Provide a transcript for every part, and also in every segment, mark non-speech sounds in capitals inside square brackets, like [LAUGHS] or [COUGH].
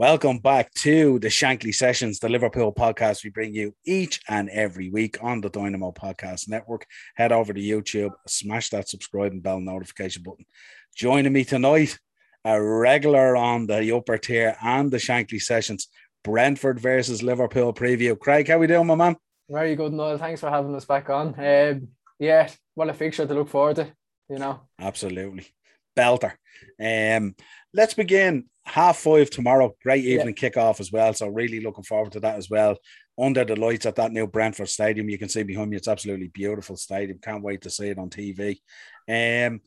Welcome back to the Shankly Sessions, the Liverpool podcast we bring you each and every week on the Dynamo Podcast Network. Head over to YouTube, smash that subscribe and bell notification button. Joining me tonight, a regular on the upper tier and the Shankly Sessions, Brentford versus Liverpool preview. Craig, how we doing, my man? Very good, Noel. Thanks for having us back on. Um, yeah, what a fixture to look forward to, you know. Absolutely. Belter. Um, let's begin half five tomorrow. Great evening yeah. kickoff as well. So really looking forward to that as well. Under the lights at that new Brentford Stadium, you can see behind me. It's absolutely beautiful stadium. Can't wait to see it on TV. Um,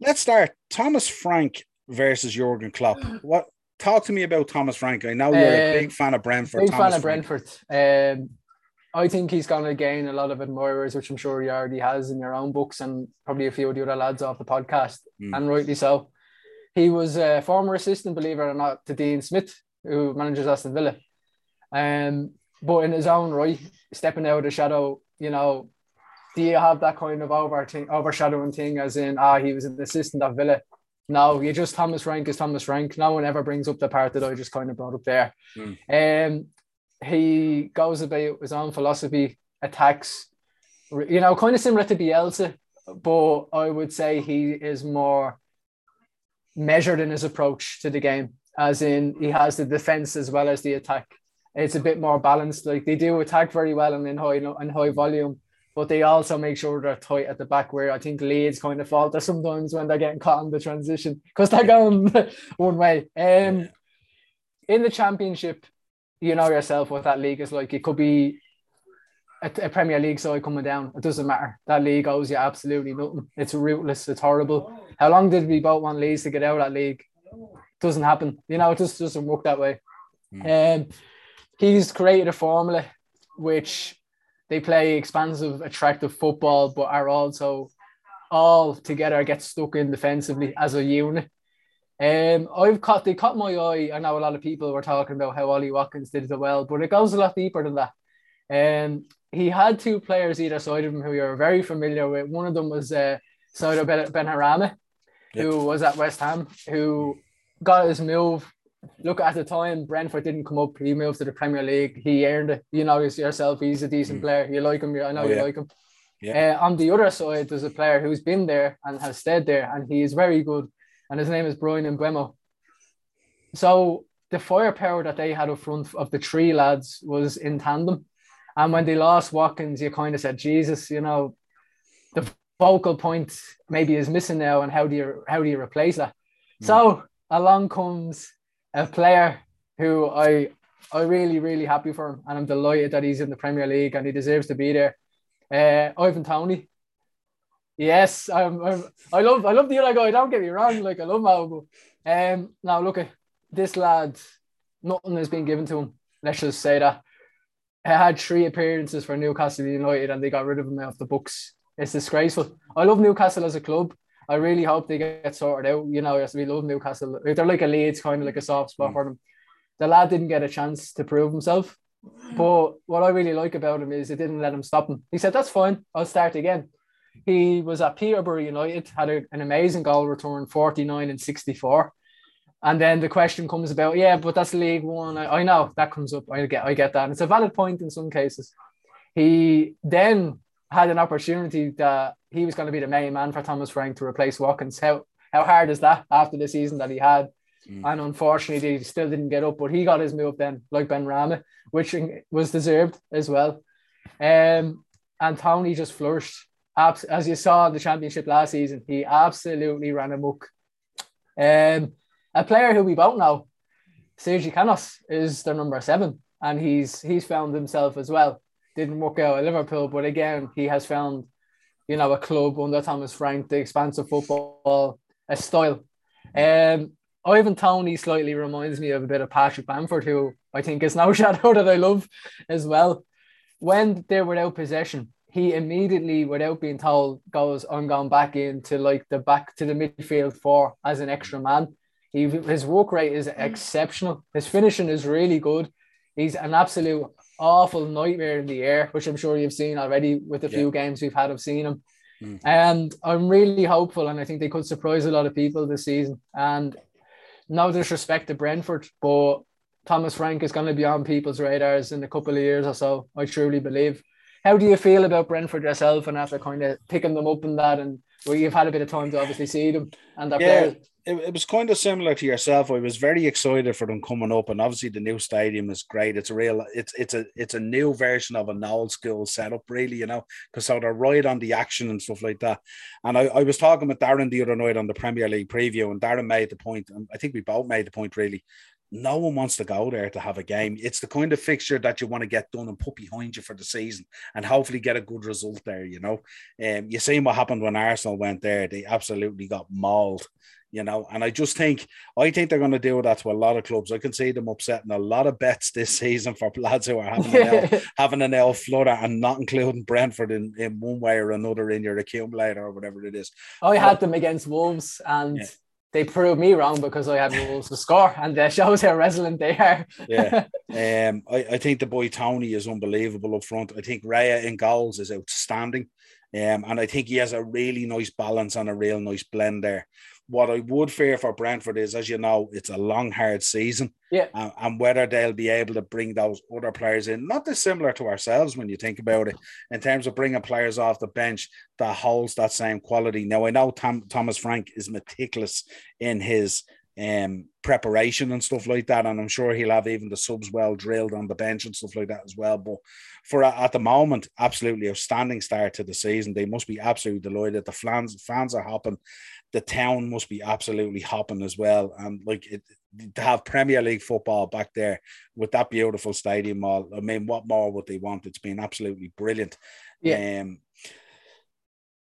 let's start. Thomas Frank versus Jurgen Klopp. What? Talk to me about Thomas Frank. I know you're um, a big fan of Brentford. Big Thomas fan of Brentford. Um, I think he's going to gain a lot of admirers, which I'm sure he already has in your own books and probably a few of the other lads off the podcast, mm. and rightly so. He was a former assistant, believe it or not, to Dean Smith, who manages Aston Villa. Um, but in his own right, stepping out of the shadow, you know, do you have that kind of over thing, overshadowing thing, as in, ah, he was an assistant at Villa? No, you just Thomas Frank is Thomas Frank. No one ever brings up the part that I just kind of brought up there. Mm. Um, he goes about his own philosophy, attacks, you know, kind of similar to Bielsa, but I would say he is more measured in his approach to the game, as in he has the defense as well as the attack. It's a bit more balanced. Like they do attack very well and in high in high volume, but they also make sure they're tight at the back. Where I think Leeds kind of falter sometimes when they're getting caught in the transition because they're going [LAUGHS] one way. Um, in the championship, you know yourself what that league is like. It could be a, a, Premier League side coming down. It doesn't matter. That league owes you absolutely nothing. It's rootless. It's horrible. How long did we both want Leeds to get out of that league? Doesn't happen. You know, it just doesn't work that way. Mm. Um, he's created a formula which they play expansive, attractive football, but are also all together get stuck in defensively as a unit. Um, I've caught they caught my eye. I know a lot of people were talking about how Ollie Watkins did it well, but it goes a lot deeper than that. Um, he had two players either side of him who you're very familiar with. One of them was uh, Saido Benrahma, yep. who was at West Ham, who got his move. Look, at the time, Brentford didn't come up. He moved to the Premier League. He earned it. You know yourself. He's a decent mm. player. You like him. I know oh, you yeah. like him. Yeah. Uh, on the other side, there's a player who's been there and has stayed there, and he is very good. And his name is Bryan Mbeumo. So the firepower that they had up front of the three lads was in tandem. And when they lost Watkins, you kind of said, Jesus, you know, the focal point maybe is missing now, and how do you how do you replace that? Mm. So along comes a player who I I really really happy for him, and I'm delighted that he's in the Premier League and he deserves to be there. Uh, Ivan Toney. Yes, I'm, I'm, i love I love the other guy. Don't get me wrong, like I love Mbeumo. Um, now look at this lad. Nothing has been given to him. Let's just say that He had three appearances for Newcastle United and they got rid of him off the books. It's disgraceful. I love Newcastle as a club. I really hope they get sorted out. You know, we love Newcastle. They're like a Leeds, kind of like a soft spot mm. for them. The lad didn't get a chance to prove himself. But what I really like about him is it didn't let him stop him. He said, That's fine, I'll start again. He was at Peterborough United, had a, an amazing goal return, 49 and 64. And then the question comes about, yeah, but that's League One. I, I know that comes up. I get, I get that. And it's a valid point in some cases. He then had an opportunity that he was going to be the main man for Thomas Frank to replace Watkins. How how hard is that after the season that he had? Mm. And unfortunately, he still didn't get up, but he got his move then, like Benrahma, which was deserved as well. Um, and Toney just flourished. As you saw in the championship last season, he absolutely ran amok. Um, a player who we both know, Sergi Canos, is their number seven, and he's he's found himself as well. Didn't work out at Liverpool, but again, he has found, you know, a club under Thomas Frank, the expansive football, a style. Um, Ivan Toney slightly reminds me of a bit of Patrick Bamford, who I think is no shadow that I love as well. When they're without possession, he immediately, without being told, goes, I'm going back into like the back to the midfield four as an extra man. He, his work rate is exceptional. His finishing is really good. He's an absolute awful nightmare in the air, which I'm sure you've seen already with the yeah. few games we've had of seeing him. Mm. And I'm really hopeful, and I think they could surprise a lot of people this season. And no disrespect to Brentford, but Thomas Frank is going to be on people's radars in a couple of years or so. I truly believe. How do you feel about Brentford yourself and after kind of picking them up in that and where you've had a bit of time to obviously see them and their yeah, players? It, it was kind of similar to yourself. I was very excited for them coming up, and obviously the new stadium is great. It's a real, it's it's a it's a new version of an old school setup, really, you know, because so they're right on the action and stuff like that. And I, I was talking with Darren the other night on the Premier League preview, and Darren made the point, and I think we both made the point really no one wants to go there to have a game. It's the kind of fixture that you want to get done and put behind you for the season and hopefully get a good result there, you know. Um, you seen what happened when Arsenal went there, they absolutely got mauled, you know. And I just think I think they're going to do that to a lot of clubs. I can see them upsetting a lot of bets this [LAUGHS] season for lads who are having an L, [LAUGHS] having an L flutter and not including Brentford in, in one way or another in your accumulator or whatever it is. I had them against Wolves and yeah they proved me wrong because I had Wolves to score, and that shows how resilient they are. yeah, [LAUGHS] um, I, I think the boy Toney is unbelievable up front. I think Raya in goals is outstanding, um, and I think he has a really nice balance and a real nice blend there. What I would fear for Brentford is, as you know, it's a long, hard season. Yeah. And, and, whether they'll be able to bring those other players in, not dissimilar to ourselves when you think about it, in terms of bringing players off the bench that holds that same quality. Now, I know Tom, Thomas Frank is meticulous in his um, preparation and stuff like that. And I'm sure he'll have even the subs well drilled on the bench and stuff like that as well. But for at the moment, absolutely outstanding start to the season. They must be absolutely delighted. The fans fans are hopping the town must be absolutely hopping as well. And like it, to have Premier League football back there with that beautiful stadium all, I mean, what more would they want? It's been absolutely brilliant. Yeah. Um,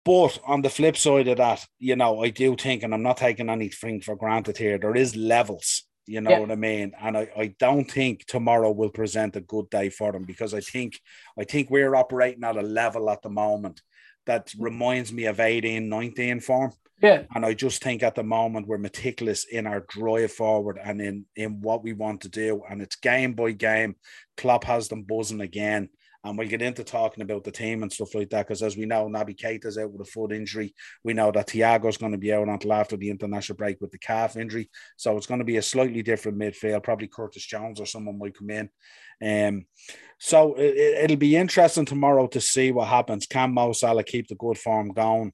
but on the flip side of that, you know, I do think, and I'm not taking anything for granted here, there is levels. You know yeah. what I mean? And I, I don't think tomorrow will present a good day for them because I think I think we're operating at a level at the moment that reminds me of 18, 19 form. Yeah. And I just think at the moment we're meticulous in our drive forward and in in what we want to do. And it's game by game. Klopp has them buzzing again. And we'll get into talking about the team and stuff like that. Because as we know, Naby Keita's out with a foot injury. We know that Thiago's going to be out until after the international break with the calf injury. So it's going to be a slightly different midfield. Probably Curtis Jones or someone might come in. Um, so it, will be interesting tomorrow to see what happens. Can Mo Salah keep the good form going?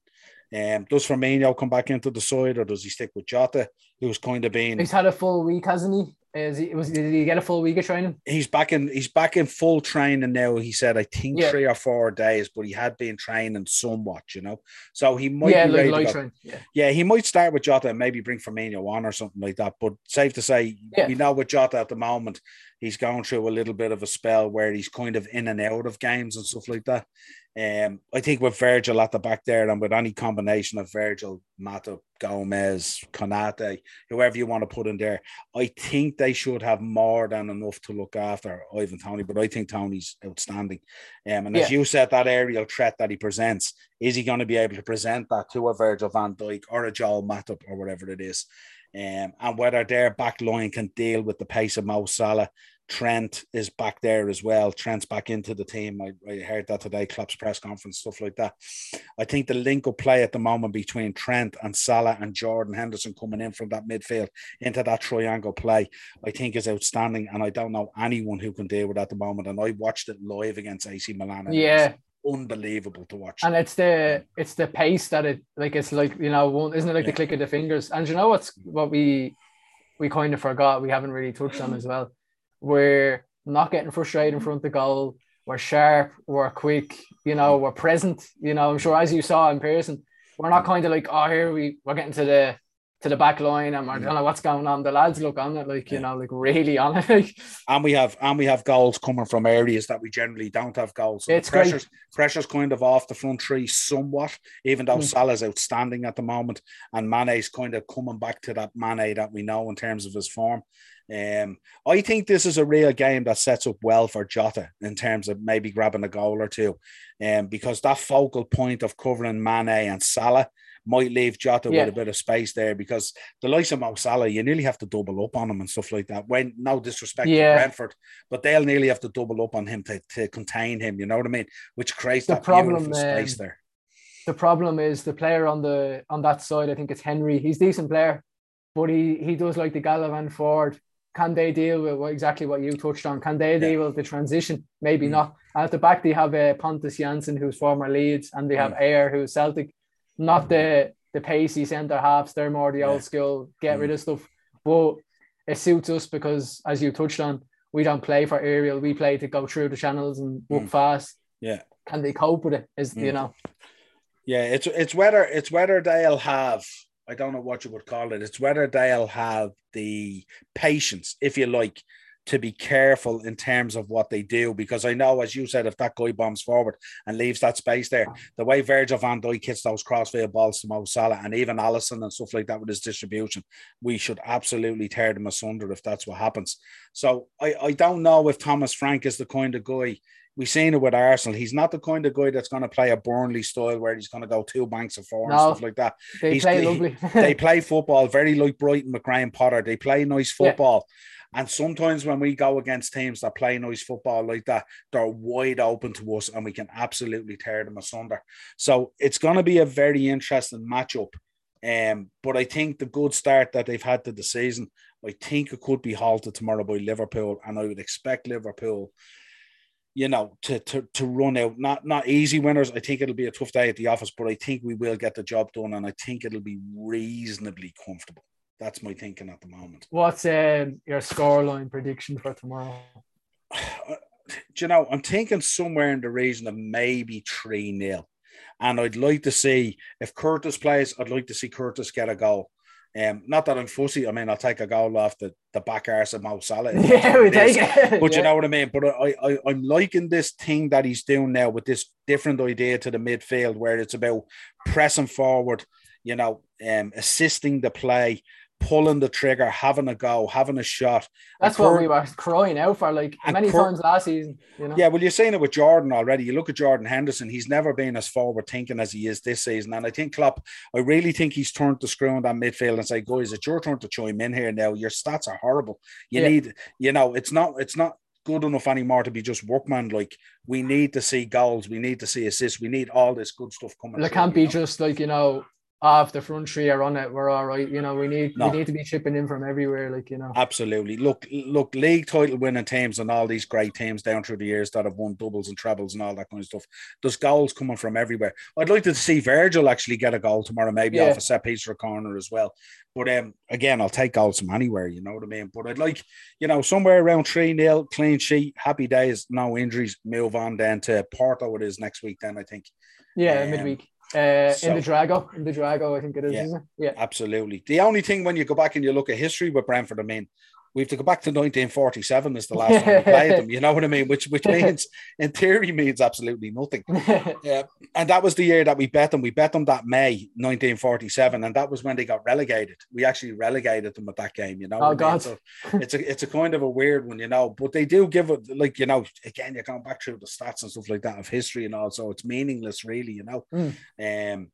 Um, does Firmino come back into the side, or does he stick with Jota, who's kind of been? He's had a full week, hasn't he? Is he was did he get a full week of training? He's back in he's back in full training now. He said I think yeah. three or four days, but he had been training somewhat, you know. So he might yeah, like light train. Yeah. yeah, he might start with Jota and maybe bring Firmino on or something like that. But safe to say, yeah. we know with Jota at the moment, he's going through a little bit of a spell where he's kind of in and out of games and stuff like that. Um, I think with Virgil at the back there and with any combination of Virgil, Matip, Gomez, Konate, whoever you want to put in there, I think they should have more than enough to look after Ivan Toney. But I think Toney's outstanding. Um, and yeah. as you said, that aerial threat that he presents, is he going to be able to present that to a Virgil van Dijk or a Joel Matip or whatever it is? Um, and whether their back line can deal with the pace of Mo Salah Trent is back there as well. Trent's back into the team. I, I heard that today, Klopp's press conference, stuff like that. I think the link up play at the moment between Trent and Salah and Jordan Henderson coming in from that midfield into that triangle play, I think is outstanding. And I don't know anyone who can deal with at the moment. And I watched it live against AC Milan. yeah. Unbelievable to watch, and it's the it's the pace that it like it's like you know isn't it like yeah. the click of the fingers? And you know what's what we we kind of forgot we haven't really touched on as well we're not getting frustrated in front of the goal. We're sharp, we're quick, you know, we're present. You know, I'm sure as you saw in person, we're not kind of like, oh, here we we're getting to the to the back line and I don't know what's going on. The lads look on it like, you know, like really on it. [LAUGHS] and we have and we have goals coming from areas that we generally don't have goals. So it's pressure's great. pressure's kind of off the front tree somewhat, even though mm. Salah's outstanding at the moment and Mane's kind of coming back to that Mane that we know in terms of his form. Um, I think this is a real game that sets up well for Jota in terms of maybe grabbing a goal or two, um, because that focal point of covering Mane and Salah might leave Jota yeah. with a bit of space there because the likes of Mo Salah, you nearly have to double up on him and stuff like that. When no disrespect yeah. to Brentford, but they'll nearly have to double up on him to, to contain him. You know what I mean? Which creates the that problem, beautiful space um, there. The problem is the player on the on that side. I think it's Henry. He's decent player, but he he does like the Gallivant forward can they deal with what, exactly what you touched on? Can they deal with the transition? Maybe mm. not. At the back, they have uh, Pontus Jansson, who's former Leeds, and they have mm. Ajer, who's Celtic. Not the the pacey centre halves. They're more the yeah. old school, get mm. rid of stuff. But it suits us because, as you touched on, we don't play for aerial. We play to go through the channels and walk mm. fast. Yeah. Can they cope with it? Is you mm. know. Yeah, it's it's whether it's whether they'll have I don't know what you would call it. It's whether they'll have the patience, if you like, to be careful in terms of what they do. Because I know, as you said, if that guy bombs forward and leaves that space there, the way Virgil van Dijk hits those crossfield balls to Mo Salah and even Alisson and stuff like that with his distribution, we should absolutely tear them asunder if that's what happens. So I, I don't know if Thomas Frank is the kind of guy we've seen it with Arsenal. He's not the kind of guy that's going to play a Burnley style where he's going to go two banks of four no, and stuff like that. They he's, play lovely. they [LAUGHS] play football very like Brighton Graham Potter. They play nice football. Yeah. And sometimes when we go against teams that play nice football like that, they're wide open to us and we can absolutely tear them asunder. So it's going to be a very interesting matchup. Um, but I think the good start that they've had to the season, I think it could be halted tomorrow by Liverpool. And I would expect Liverpool you know, to to to run out. Not not easy winners. I think it'll be a tough day at the office, but I think we will get the job done, and I think it'll be reasonably comfortable. That's my thinking at the moment. What's uh, your scoreline prediction for tomorrow? [SIGHS] Do you know, I'm thinking somewhere in the region of maybe 3 0. And I'd like to see if Curtis plays, I'd like to see Curtis get a goal. Um, not that I'm fussy. I mean, I'll take a goal off the, the back arse of Mo Salah. [LAUGHS] Yeah, we take it. But yeah. you know what I mean. But I, I, I'm liking this thing that he's doing now with this different idea to the midfield, where it's about pressing forward, you know, um, assisting the play, pulling the trigger, having a go, having a shot. That's what we were crying out for, like many times last season. You know? Yeah, well, you're saying it with Jordan already. You look at Jordan Henderson; he's never been as forward thinking as he is this season. And I think Klopp, I really think he's turned the screw on that midfield and say, "Guys, it's your turn to chime in here now. Your stats are horrible. You yeah. need, you know, it's not, it's not." Good enough anymore to be just workman. Like we need to see goals, we need to see assists, we need all this good stuff coming. It can't be know? just like you know off the front three are on it, we're all right. You know, we need no. we need to be chipping in from everywhere, like you know. Absolutely. Look, look, league title winning teams and all these great teams down through the years that have won doubles and trebles and all that kind of stuff. There's goals coming from everywhere. I'd like to see Virgil actually get a goal tomorrow, maybe yeah. off a set piece or a corner as well. But um, again, I'll take goals from anywhere, you know what I mean? But I'd like, you know, somewhere around 3 0, clean sheet, happy days, no injuries, move on then to Porto it is next week, then I think. Yeah, um, midweek. Uh, so, in the Drago, in the Drago, I think it is. Yeah, yeah, absolutely. The only thing when you go back and you look at history with Brentford, I mean, we have to go back to 1947 is the last time we played them. You know what I mean? Which which means, [LAUGHS] in theory, means absolutely nothing. [LAUGHS] yeah, and that was the year that we bet them. We bet them that May 1947, and that was when they got relegated. We actually relegated them at that game. You know? Oh God! So it's a it's a kind of a weird one, you know. But they do give it like you know. Again, you're going back through the stats and stuff like that of history and all, so it's meaningless, really. You know. Mm. Um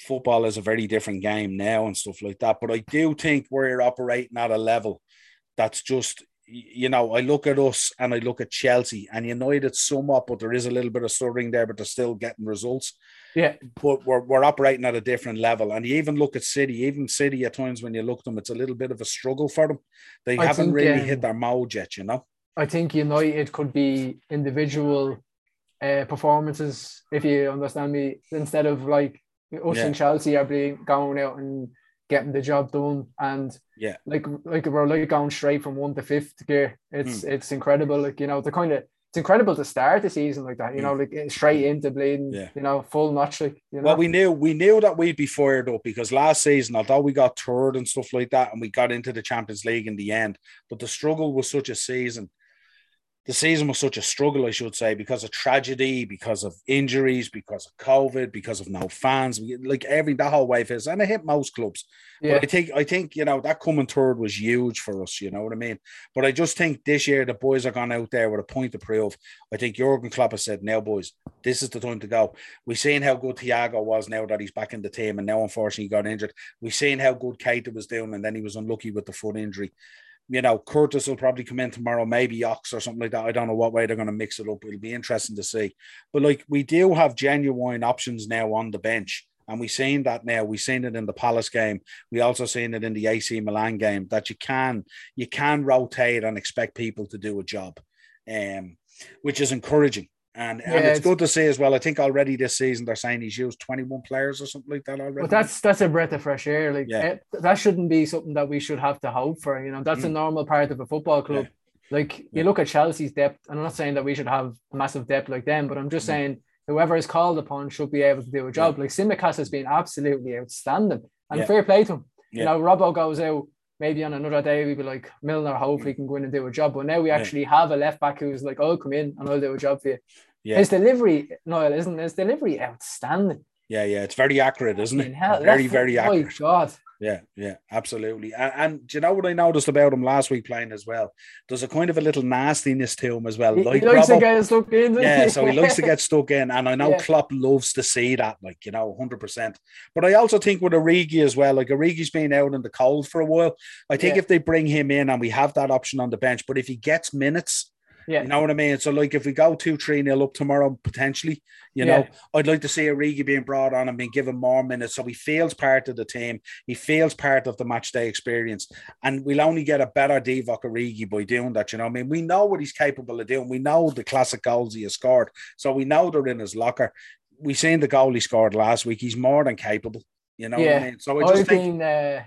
football is a very different game now and stuff like that. But I do think we're operating at a level that's just you know, I look at us and I look at Chelsea and United somewhat, but there is a little bit of stuttering there, but they're still getting results. Yeah. But we're, we're operating at a different level. And you even look at City, even City at times when you look at them, it's a little bit of a struggle for them. They I haven't think, really um, hit their mode yet, you know. I think United could be individual uh, performances, if you understand me, instead of like us yeah. and Chelsea are being going out and getting the job done. And yeah, like like we're like going straight from one to fifth gear. It's mm. it's incredible. Like you know, the kind of it's incredible to start the season like that. You know, like straight into bleeding. Yeah. You know, full notch. Like you know. Well, we knew we knew that we'd be fired up because last season, although we got third and stuff like that, and we got into the Champions League in the end, but the struggle was such a season the season was such a struggle, I should say, because of tragedy, because of injuries, because of COVID, because of no fans, like every that whole wave is, and it hit most clubs. Yeah. But I think I think you know that coming third was huge for us. You know what I mean? But I just think this year the boys are gone out there with a point to prove. I think Jurgen Klopp has said, "Now, boys, this is the time to go." We've seen how good Thiago was now that he's back in the team, and now unfortunately he got injured. We've seen how good Keita was doing, and then he was unlucky with the foot injury you know, Curtis will probably come in tomorrow, maybe Ox or something like that. I don't know what way they're going to mix it up. It'll be interesting to see. But like we do have genuine options now on the bench. And we've seen that now. We've seen it in the Palace game. We also seen it in the AC Milan game that you can you can rotate and expect people to do a job, um, which is encouraging. And, yeah, and it's, it's, good to see as well. I think already this season they're saying he's used 21 players or something like that already. But that's that's a breath of fresh air. Like yeah. it, that shouldn't be something that we should have to hope for. You know, that's mm. a normal part of a football club. Yeah. Like you look at Chelsea's depth, and I'm not saying that we should have massive depth like them, but I'm just mm. saying whoever is called upon should be able to do a job. Like Tsimikas has been absolutely outstanding, and fair play to him. You know, Robbo goes out maybe on another day we'd be like Milner, hopefully can go in and do a job. But now we actually have a left back who's like, "I'll come in and I'll do a job for you." Yeah. His delivery, no, isn't his delivery outstanding? Yeah, yeah, it's very accurate, isn't it? Hell, very, very accurate. My God. Yeah, yeah, absolutely. And, and, do you know what I noticed about him last week playing as well? There's a kind of a little nastiness to him as well. He, like he likes Robbo, to get stuck in. Yeah, [LAUGHS] so he likes to get stuck in. And I know yeah. Klopp loves to see that, like, you know, 100%. But I also think with Origi as well, like Origi's been out in the cold for a while. I think yeah. if they bring him in and we have that option on the bench, but if he gets minutes, yeah. You know what I mean? So, like, if we go 2 3 nil up tomorrow, potentially, you know. I'd like to see Origi being brought on and being given more minutes so he feels part of the team. He feels part of the match day experience. And we'll only get a better Divock Origi by doing that. You know what I mean? We know what he's capable of doing. We know the classic goals he has scored. So we know they're in his locker. We've seen the goal he scored last week. He's more than capable. You know yeah. I mean? So I just I've think. Been, uh,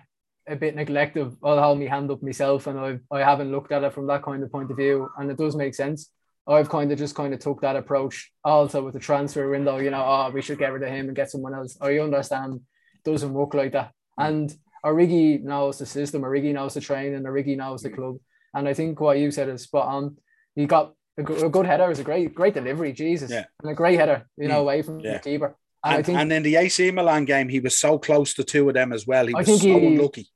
a bit neglective. I'll hold my hand up myself, and I've I haven't looked at it from that kind of point of view, and it does make sense. I've kind of just kind of took that approach also with the transfer window. You know, oh, we should get rid of him and get someone else. I understand it doesn't work like that, and Origi knows the system. Origi knows the train, training. Origi knows the club, and I think what you said is spot on. He got a good, header. It was a great great delivery, Jesus, yeah. and a great header. You know, mm. away from yeah. the keeper. And, and, think, and, in the AC Milan game, he was so close to two of them as well. He was I think so he, unlucky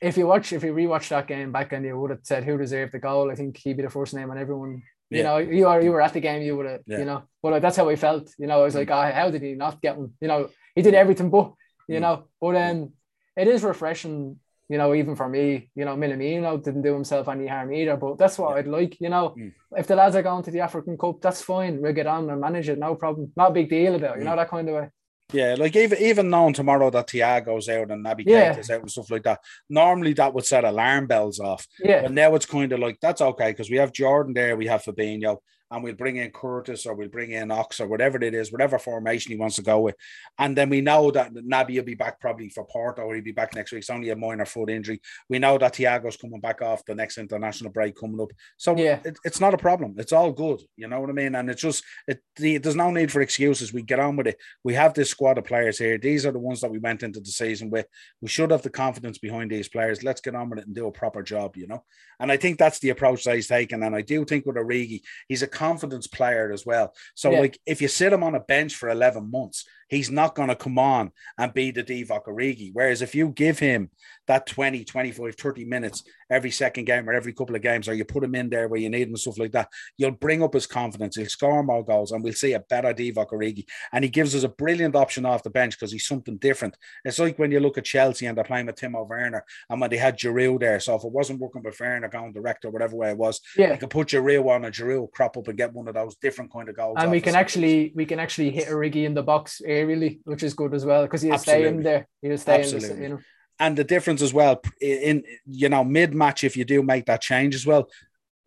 if you watch, if you rewatch that game back and you would have said who deserved the goal, I think he'd be the first name on everyone. You yeah. know, you are you were at the game, you would have, yeah. you know. But like, that's how I felt. You know, I was like, oh, how did he not get one? You know, he did everything, but you mm. know, but um, it is refreshing. You know, even for me, you know, Minamino didn't do himself any harm either. But that's what yeah. I'd like. You know, mm. if the lads are going to the African Cup, that's fine. We'll get on and manage it, no problem. Not a big deal about. You mm. know that kind of way. Yeah, like even even knowing tomorrow that Thiago's out and Naby yeah. is out and stuff like that, normally that would set alarm bells off. Yeah. But now it's kind of like that's okay because we have Jordan there, we have Fabinho, and we'll bring in Curtis or we'll bring in Ox or whatever it is, whatever formation he wants to go with. And then we know that Naby will be back probably for Porto or he'll be back next week. It's only a minor foot injury. We know that Thiago's coming back off the next international break coming up. So yeah. It, it's not a problem. It's all good. You know what I mean? And it's just, it, the, there's no need for excuses. We get on with it. We have this squad of players here. These are the ones that we went into the season with. We should have the confidence behind these players. Let's get on with it and do a proper job, you know? And I think that's the approach that he's taken. And I do think with Origi, he's a confidence player as well. So, yeah. like, if you sit him on a bench for 11 months, he's not going to come on and be the Divock Origi. Whereas if you give him that 20, 25, 30 minutes every second game or every couple of games, or you put him in there where you need him and stuff like that, you'll bring up his confidence. He'll score more goals and we'll see a better Divock Origi. And he gives us a brilliant option off the bench because he's something different. It's like when you look at Chelsea and they're playing with Timo Werner and when they had Giroud there. So if it wasn't working with Werner going direct or whatever way it was, yeah. you could put Giroud on and Giroud crop up and get one of those different kind of goals. And we can actually we can actually hit Origi in the box really, which is good as well because he'll stay in there. He'll stay Absolutely. in. The, you know. And the difference as well in you know mid match if you do make that change as well,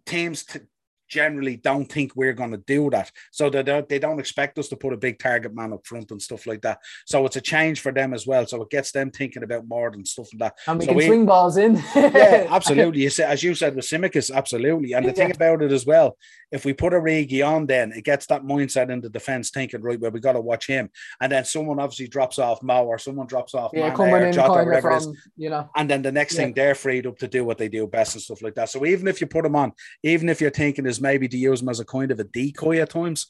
teams t- generally don't think we're going to do that. So they don't, they don't expect us to put a big target man up front and stuff like that. So it's a change for them as well. So it gets them thinking about more than stuff like that. And we so can we, swing balls in. [LAUGHS] yeah, [LAUGHS] absolutely. As you said with Tsimikas, absolutely. And the thing about it as well, if we put Origi on, then it gets that mindset in the defense thinking, right, well, we got to watch him. And then someone obviously drops off Mo or someone drops off yeah, coming in Jota, whatever from, it is. You know. And then the next yeah. thing they're freed up to do what they do best and stuff like that. So even if you put him on, even if you're thinking is maybe to use him as a kind of a decoy at times,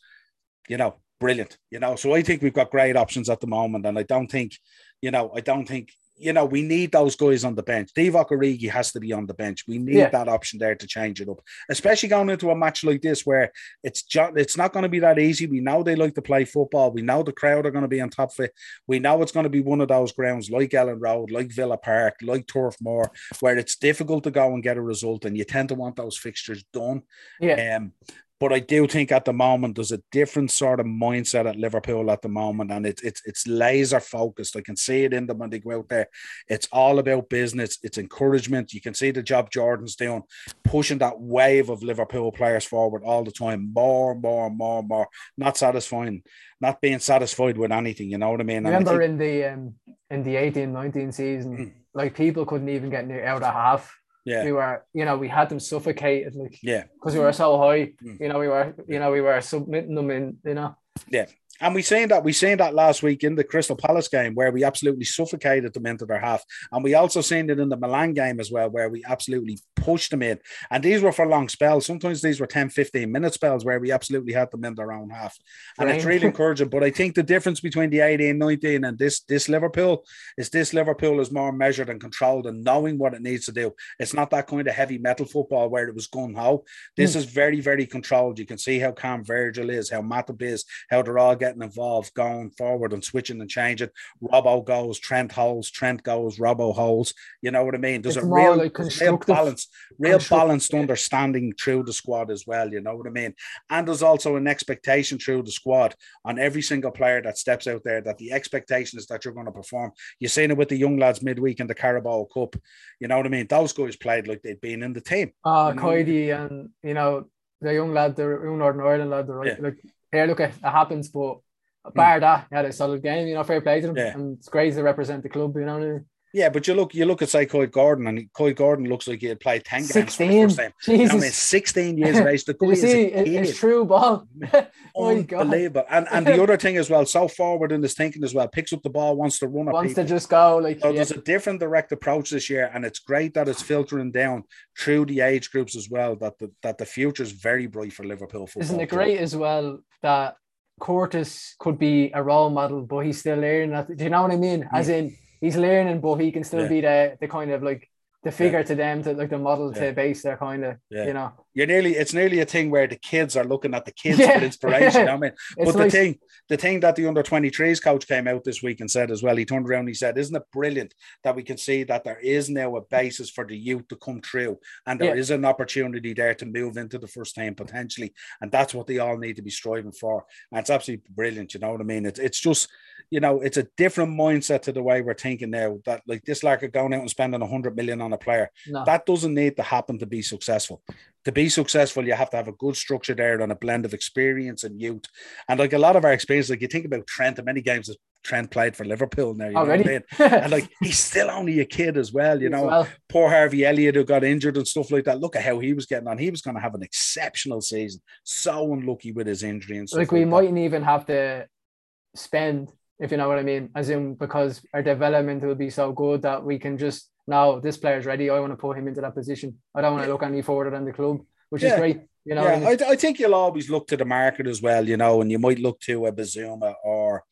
you know, brilliant. You know, so I think we've got great options at the moment. And I don't think, you know, I don't think you know, we need those guys on the bench. Divock Origi has to be on the bench. We need yeah. that option there to change it up, especially going into a match like this where it's just, it's not going to be that easy. We know they like to play football. We know the crowd are going to be on top of it. We know it's going to be one of those grounds like Elland Road, like Villa Park, like Turf Moor, where it's difficult to go and get a result, and you tend to want those fixtures done. Yeah. Um, But I do think at the moment there's a different sort of mindset at Liverpool at the moment, and it's it's it's laser focused. I can see it in them when they go out there. It's all about business. It's encouragement. You can see the job Jordan's doing, pushing that wave of Liverpool players forward all the time, more, more, more, more. Not satisfying, not being satisfied with anything. You know what I mean? Remember I think, in the um, in the 18-19 season, mm. like people couldn't even get near out of half yeah. We were, you know, we had them suffocated, like, yeah, because we were so high. Mm. You know, we were, you know, we were submitting them in, you know. Yeah, and we seen that we seen that last week in the Crystal Palace game where we absolutely suffocated them into their half, and we also seen it in the Milan game as well where we absolutely pushed them in. And these were for long spells. Sometimes these were 10, 15 minute spells where we absolutely had them in their own half, and right. it's really [LAUGHS] encouraging. But I think the difference between the 18, 19 and this this Liverpool is this Liverpool is more measured and controlled and knowing what it needs to do. It's not that kind of heavy metal football where it was gun ho. This mm. is very very controlled. You can see how calm Virgil is, how Matip is, how they're all getting getting involved, going forward and switching and changing. Robbo goes, Trent holds, Trent goes, Robbo holds. You know what I mean? There's it's a real, like real balance, real balanced understanding through the squad as well. You know what I mean? And there's also an expectation through the squad on every single player that steps out there that the expectation is that you're going to perform. You've seen it with the young lads midweek in the Carabao Cup. You know what I mean? Those guys played like they'd been in the team. Ah, uh, you know and you know the young lad, the young Northern Ireland lad, the right, yeah. like here, look, it, it happens, but bar mm. that, he had a solid game, you know, fair play to him. Yeah. And it's great to represent the club, you know. Yeah, but you look, you look at say Kaide Gordon, and Kaide Gordon looks like he had played ten games 16. for the first time. Jesus. I mean, sixteen years of age. The guy [LAUGHS] see, it's true ball. [LAUGHS] [LAUGHS] Unbelievable. And and the other thing as well, so forward in his thinking as well, picks up the ball, wants to run. Wants people. to just go like. So yeah. there's a different direct approach this year, and it's great that it's filtering down through the age groups as well. That the that the future is very bright for Liverpool football. Isn't it great as well that Curtis could be a role model, but he's still learning. Do you know what I mean? As in, he's learning, but he can still yeah. be the the kind of like the figure yeah. to them to like the model yeah. to base their kind of yeah. you know you're nearly it's nearly a thing where the kids are looking at the kids for inspiration [LAUGHS] I mean but the thing the thing that the under 23s coach came out this week and said as well he turned around and he said isn't it brilliant that we can see that there is now a basis for the youth to come through and there is an opportunity there to move into the first team potentially and that's what they all need to be striving for and it's absolutely brilliant you know what I mean it's, it's just you know it's a different mindset to the way we're thinking now that like this like going out and spending 100 million on on a player. No. That doesn't need to happen to be successful. To be successful, you have to have a good structure there and a blend of experience and youth. And like a lot of our experience, like you think about Trent, and many games that Trent played for Liverpool now. You Already? know I mean? [LAUGHS] and like he's still only a kid as well, you know. Well. Poor Harvey Elliott who got injured and stuff like that. Look at how he was getting on. He was going to have an exceptional season. So unlucky with his injury and stuff. Like, we mightn't even have to spend, if you know what I mean, as in because our development will be so good that we can just now this player's ready. I want to put him into that position. I don't want to look any further than the club, which yeah. is great. You know, yeah, I, mean? I, I, think you'll always look to the market as well, you know, and you might look to a Bissouma or,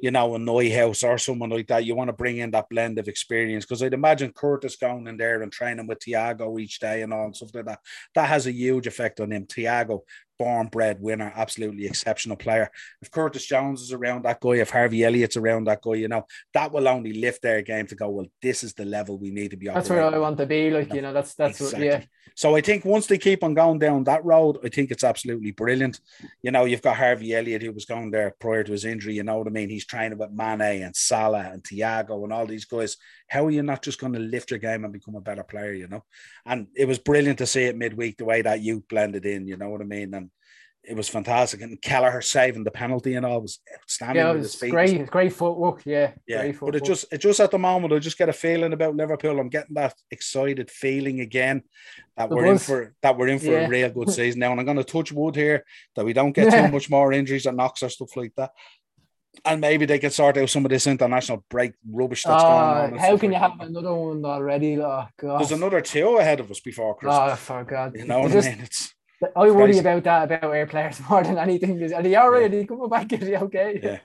you know, a Neuhaus or someone like that. You want to bring in that blend of experience because I'd imagine Curtis going in there and training with Thiago each day and all and stuff like that. That has a huge effect on him. Thiago born bred winner, absolutely exceptional player. If Curtis Jones is around that guy, if Harvey Elliott's around that guy, you know, that will only lift their game to go, well, this is the level we need to be That's where I want to be. Like, you know, that's that's exactly. what, yeah. So I think once they keep on going down that road, I think it's absolutely brilliant. You know, you've got Harvey Elliott who was going there prior to his injury, you know what I mean? He's training with Mane and Salah and Thiago and all these guys. How are you not just going to lift your game and become a better player, you know? And it was brilliant to see it midweek, the way that you blended in, you know what I mean? And it was fantastic. And Kelleher saving the penalty and all was outstanding. Yeah, it was great, great footwork. Yeah, yeah. But it just, it just at the moment, I just get a feeling about Liverpool. I'm getting that excited feeling again that we're in for that we're in for yeah. a real good [LAUGHS] season now. And I'm going to touch wood here that we don't get yeah. too much more injuries or knocks or stuff like that. And maybe they can sort out some of this international break rubbish that's uh, going on. How can you have another one already? Oh, God. There's another two ahead of us before Christmas. Oh, for God. You know what I mean? It's I worry crazy. about that about our players [LAUGHS] more than anything. Are they all right? Yeah. Are they coming back? [LAUGHS] Is he okay? Yeah.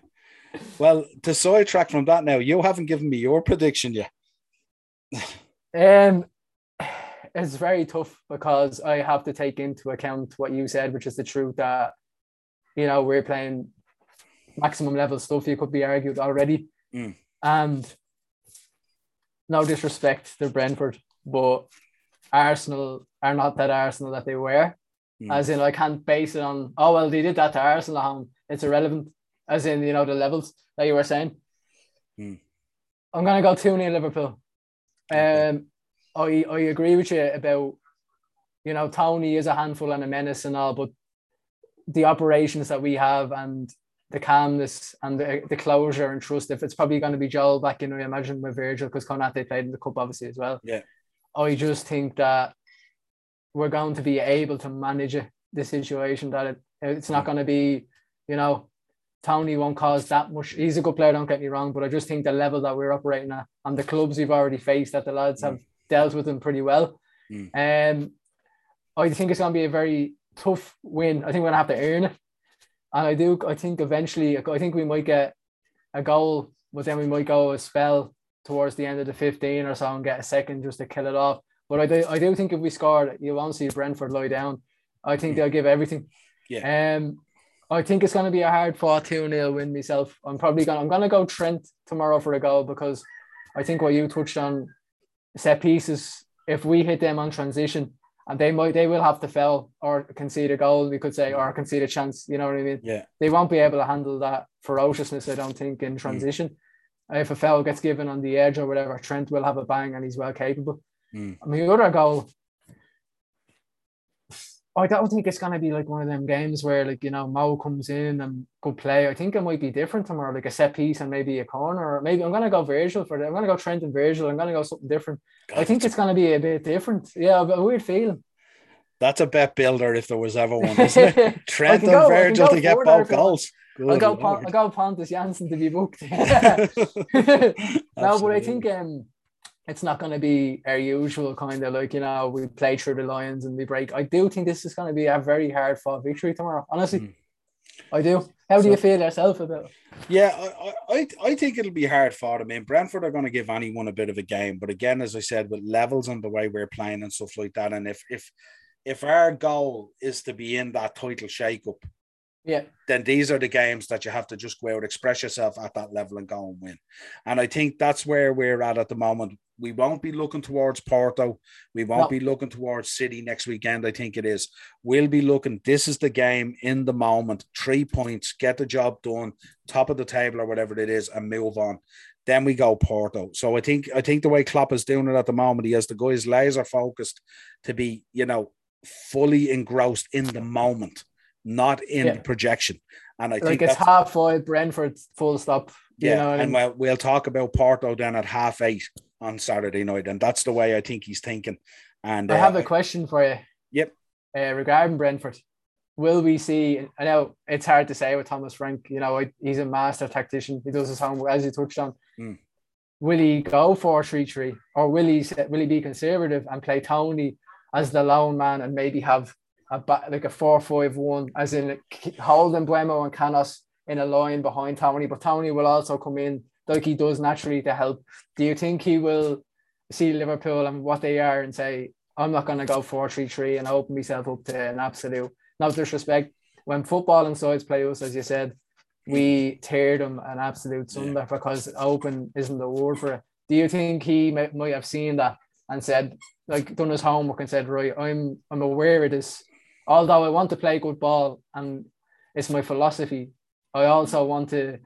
Well, to sidetrack from that now, you haven't given me your prediction yet. um, it's very tough because I have to take into account what you said, which is the truth that you know we're playing maximum level stuff. You could be argued already, mm. and no disrespect to Brentford, but Arsenal are not that Arsenal that they were Mm. As in, I can't base it on, oh, well, they did that to Arsenal. It's irrelevant. As in, you know, the levels that you were saying. Mm. I'm going to go 2 0 Liverpool. Um, I, I agree with you about, you know, Toney is a handful and a menace and all, but the operations that we have and the calmness and the, the closure and trust, if it's probably going to be Joel back in, I imagine with Virgil, because Konate played in the cup obviously as well. Yeah. I just think that we're going to be able to manage it, the situation that it, it's not going to be, you know, Toney won't cause that much. He's a good player, don't get me wrong, but I just think the level that we're operating at and the clubs we've already faced that the lads have mm. dealt with them pretty well. Mm. Um, I think it's going to be a very tough win. I think we're going to have to earn it. And I do, I think eventually, I think we might get a goal, but then we might go a spell towards the end of the 15 or so and get a second just to kill it off. But I do, I do think if we score, you won't see Brentford lie down. I think they'll give everything. Yeah. Um, I think it's going to be a hard fought 2 0 win myself. I'm probably going to, I'm going to go Trent tomorrow for a goal because I think what you touched on set pieces, if we hit them on transition, and they might they will have to fail or concede a goal, we could say, or concede a chance. You know what I mean? Yeah. They won't be able to handle that ferociousness, I don't think, in mm. transition. Mm. If a foul gets given on the edge or whatever, Trent will have a bang and he's well capable. Mm. I mean, the other goal, I don't think it's gonna be like one of them games where like you know Mo comes in and good play. I think it might be different tomorrow, like a set piece and maybe a corner. Or maybe I'm gonna go Virgil for that. I'm gonna go Trent and Virgil. I'm gonna go something different. God, I think it's gonna be a bit different. Yeah, a weird feeling. That's a bet builder if there was ever one, [LAUGHS] isn't it? Trent and go, Virgil to get both goals. I'll go, Pon- I'll go Pontus Jansson to be booked. [LAUGHS] [LAUGHS] no, but I think um, it's not going to be our usual kind of like you know we play through the lions and we break. I do think this is going to be a very hard fought victory tomorrow. Honestly, mm. I do. How do so, you feel yourself about it? Yeah, I, I I think it'll be hard fought. I mean, Brentford are going to give anyone a bit of a game, but again, as I said, with levels and the way we're playing and stuff like that, and if if if our goal is to be in that title shake-up, yeah. Then these are the games that you have to just go out, express yourself at that level and go and win. And I think that's where we're at at the moment. We won't be looking towards Porto. We won't no. be looking towards City next weekend. I think it is. We'll be looking. This is the game in the moment. Three points, get the job done, top of the table or whatever it is, and move on. Then we go Porto. So I think I think the way Klopp is doing it at the moment, he has the guys laser focused to be, you know, fully engrossed in the moment not in yeah. projection. And I like think it's half five, Brentford, full stop. yeah, and we'll, we'll talk about Porto then at half eight on Saturday night, and that's the way I think he's thinking. And I uh, have a question for you. Yep. Uh, regarding Brentford, will we see? I know it's hard to say with Thomas Frank. You know, he's a master tactician. He does his homework, as you touched on. Mm. Will he go for three three, or will he will he be conservative and play Toney as the lone man and maybe have a like a four five one, as in holding Mbeumo and Canos in a line behind Toney, but Toney will also come in like he does naturally to help. Do you think he will see Liverpool and what they are and say, I'm not going to go 4 3 3 and open myself up to an absolute, no disrespect. When football and sides play us, as you said, we tear them an absolute sunder yeah. because open isn't the word for it. Do you think he might, might have seen that and said, like, done his homework and said, right, I'm I'm aware of this although I want to play good ball and it's my philosophy, I also want to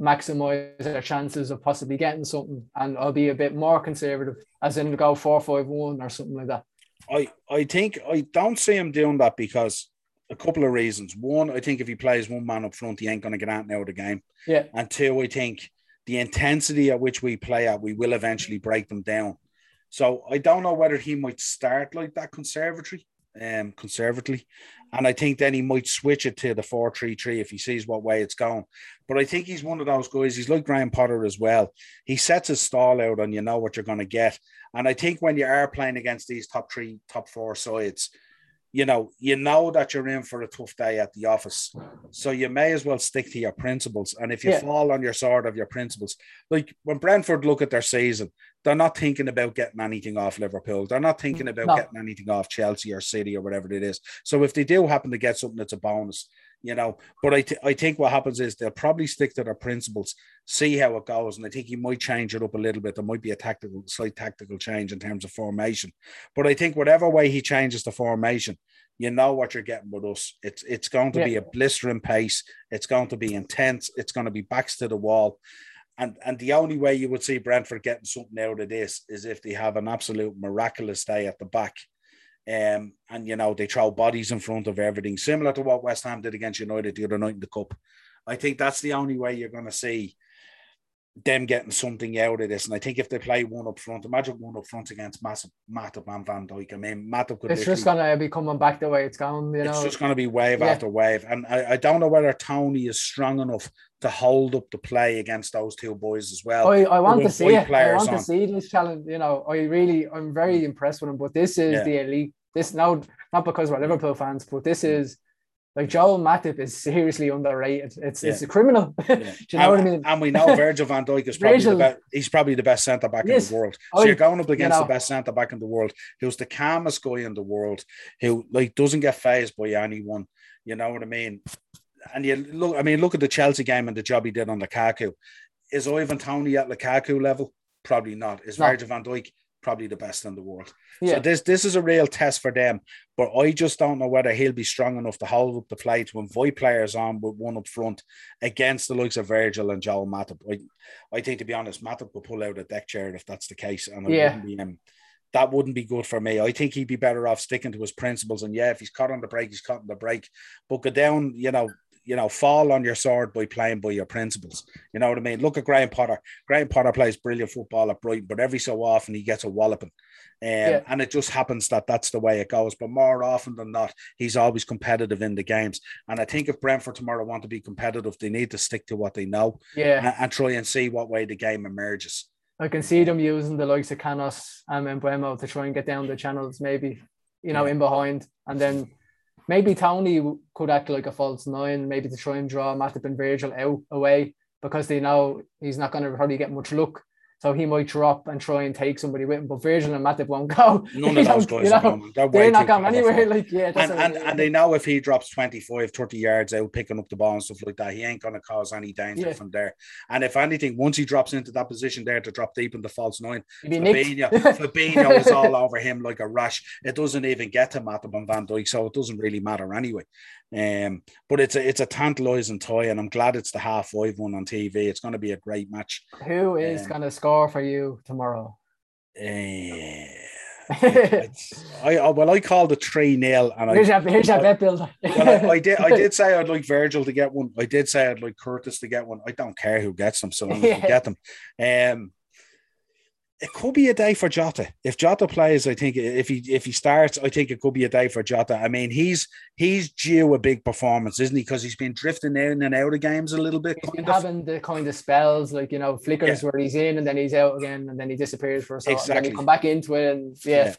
maximize our chances of possibly getting something and I'll be a bit more conservative as in go four five one or something like that. I, I think I don't see him doing that because a couple of reasons. One, I think if he plays one man up front, he ain't gonna get out now of the game. Yeah. And two, I think the intensity at which we play at, we will eventually break them down. So I don't know whether he might start like that conservatory um, conservatively. And I think then he might switch it to the 4 3 3 if he sees what way it's going. But I think he's one of those guys. He's like Graham Potter as well. He sets his stall out and you know what you're going to get. And I think when you are playing against these top three, top four sides, you know, you know that you're in for a tough day at the office. So you may as well stick to your principles. And if you yeah. fall on your sword of your principles, like when Brentford look at their season, they're not thinking about getting anything off Liverpool. They're not thinking mm, about no. getting anything off Chelsea or City or whatever it is. So if they do happen to get something that's a bonus, you know. But I, th- I think what happens is they'll probably stick to their principles, see how it goes, and I think he might change it up a little bit. There might be a tactical, slight tactical change in terms of formation. But I think whatever way he changes the formation, you know what you're getting with us. It's it's going to yeah. be a blistering pace. It's going to be intense. It's going to be backs to the wall. And, and the only way you would see Brentford getting something out of this is if they have an absolute miraculous day at the back um, and you know they throw bodies in front of everything, similar to what West Ham did against United the other night in the cup. I think that's the only way you're going to see them getting something out of this. And I think if they play one up front, imagine one up front against massive Matip and Van Dijk. I mean, Matip could. It's just going to be coming back the way it's going. You know, it's just going to be wave yeah. after wave, and I, I don't know whether Toney is strong enough to hold up the play against those two boys as well. I, I want to see it. I want on. to see this challenge. You know, I really, I'm very impressed with him. But this is yeah. the elite this now not because we're Liverpool fans, but this mm. is like Joel Matip is seriously underrated. It's yeah. it's a criminal. [LAUGHS] Yeah. Do you know and, what I mean? And we know [LAUGHS] Virgil van Dijk is probably the best, he's probably the best centre back yes. in the world. So I, you're going up against you know, the best centre back in the world, who's the calmest guy in the world, who like doesn't get phased by anyone. You know what I mean? And you look, I mean, look at the Chelsea game and the job he did on Lukaku. Is Ivan Toney at Lukaku level? Probably not. Is no. Virgil van Dijk probably the best in the world. Yeah. So this this is a real test for them. But I just don't know whether he'll be strong enough to hold up the play to invite players on with one up front against the likes of Virgil and Joel Matip. I, I think to be honest, Matip will pull out a deck chair if that's the case. And yeah. wouldn't be um, that wouldn't be good for me. I think he'd be better off sticking to his principles. And yeah, if he's caught on the break, he's caught on the break. But go down, you know, you know, fall on your sword by playing by your principles. You know what I mean? Look at Graham Potter. Graham Potter plays brilliant football at Brighton, but every so often he gets a walloping. Um, yeah. And it just happens that that's the way it goes. But more often than not, he's always competitive in the games. And I think if Brentford tomorrow want to be competitive, they need to stick to what they know yeah. and, and try and see what way the game emerges. I can see them using the likes of Canos and Mbeumo to try and get down the channels, maybe, you know, yeah. in behind. And then maybe Toney could act like a false nine, maybe to try and draw Matip and Virgil out away because they know he's not going to probably get much look. So he might drop and try and take somebody with him, but Virgil and Matip won't go. [LAUGHS] None of those guys you know, are going. They're, they're not going anywhere. Like, yeah, and, and, and, they know if he drops 25, 30 yards out picking up the ball and stuff like that, he ain't going to cause any danger yeah. from there. And if anything, once he drops into that position there to drop deep in the false nine, Fabinho, [LAUGHS] Fabinho is all over him like a rush. It doesn't even get to Matip and Van Dijk, so it doesn't really matter anyway. Um, but it's a it's a tantalizing toy, and I'm glad it's the half five one on TV. It's going to be a great match. Who is um, going to score for you tomorrow? [LAUGHS] Uh, I well, I called it three nil, and here's I, your, here's your bet builder. well, I, I, did I did [LAUGHS] say I'd like Virgil to get one. I did say I'd like Curtis to get one. I don't care who gets them, so long as [LAUGHS] get them. Um, it could be a day for Jota. If Jota plays, I think if he if he starts, I think it could be a day for Jota. I mean, he's he's due a big performance, isn't he? Because he's been drifting in and out of games a little bit. He's been of. having the kind of spells, like you know, flickers yeah. where he's in and then he's out again, and then he disappears for a second, exactly. and then he come back into it, and yeah. yeah.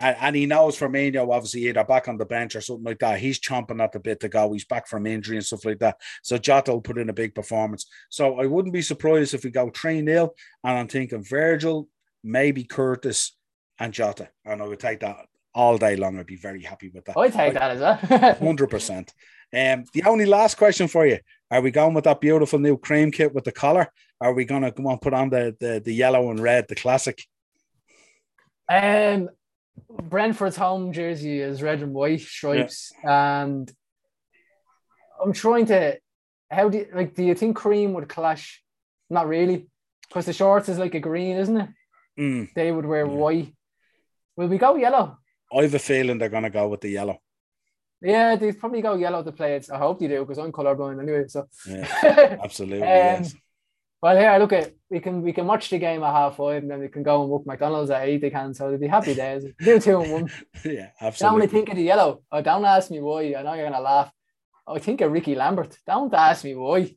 And, and, he knows Firmino, obviously, either back on the bench or something like that. He's chomping at the bit to go. He's back from injury and stuff like that. So Jota will put in a big performance. So I wouldn't be surprised if we go 3 0. And I'm thinking Virgil, maybe Curtis and Jota. And I would take that all day long. I'd be very happy with that. I'd take that as well. [LAUGHS] 100%. Um, the only last question for you are we going with that beautiful new cream kit with the collar? Are we going to come on put on the, the, the yellow and red, the classic? Um, Brentford's home jersey is red and white stripes, yeah. and I'm trying to. How do you, like? Do you think cream would clash? Not really, because the shorts is like a green, isn't it? Mm. They would wear white. Will we go yellow? I have a feeling they're going to go with the yellow. Yeah, they probably go yellow to play it. I hope they do because I'm colorblind anyway. So yeah, [LAUGHS] absolutely. um, yes. Well, here, look at we can we can watch the game at half five and then we can go and book McDonald's at eight. They can, so they'll be happy [LAUGHS] days. do two and one. [LAUGHS] yeah, absolutely. Don't think of the yellow. Oh, don't ask me why. I know you're gonna laugh. I think of Ricky Lambert. Don't ask me why.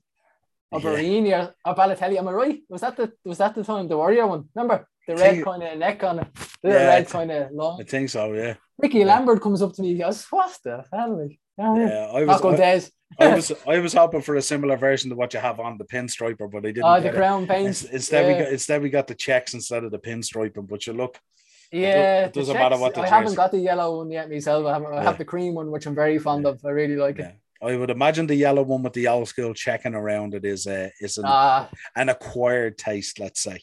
Or yeah. Borini or, or Balotelli. Am I right? Was that the was that the time the Warrior one? Remember? The red kind of neck on it, the yeah, red kind of long. I think so, yeah. Ricky yeah. Lambert comes up to me, he goes, "What the hell?" Yeah, I was, I, I, [LAUGHS] was, I was hoping for a similar version to what you have on the pinstriper, but I didn't. Oh, the crown paint. Instead, yeah. we got instead we got the checks instead of the pinstriping. But you look, yeah, it, doesn't checks, matter what the. I haven't got the yellow one yet myself. I, have, I have the cream one, which I'm very fond of. I really like it. I would imagine the yellow one with the old school checking around it is a is an, Uh, an acquired taste, let's say.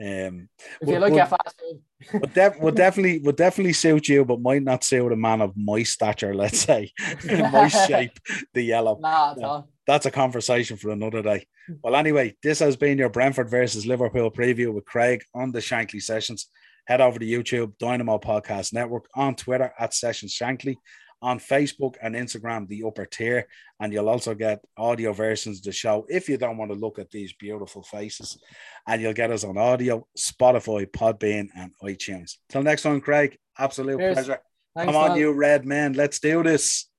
Um, if you Would- like would- your fast food, would, def- would [LAUGHS] definitely would definitely suit you, but might not suit a man of my stature, let's say, [LAUGHS] my [LAUGHS] shape. The yellow. nah, all. That's a conversation for another day. Well, anyway, this has been your Brentford versus Liverpool preview with Craig on the Shankly Sessions. Head over to YouTube, Dynamo Podcast Network, on Twitter at Sessions Shankly, on Facebook and Instagram, the upper tier. And you'll also get audio versions of the show if you don't want to look at these beautiful faces. And you'll get us on audio, Spotify, Podbean, and iTunes. Till next time, Craig, absolute Cheers. pleasure. Thanks, Come on, man. you red men. Let's do this.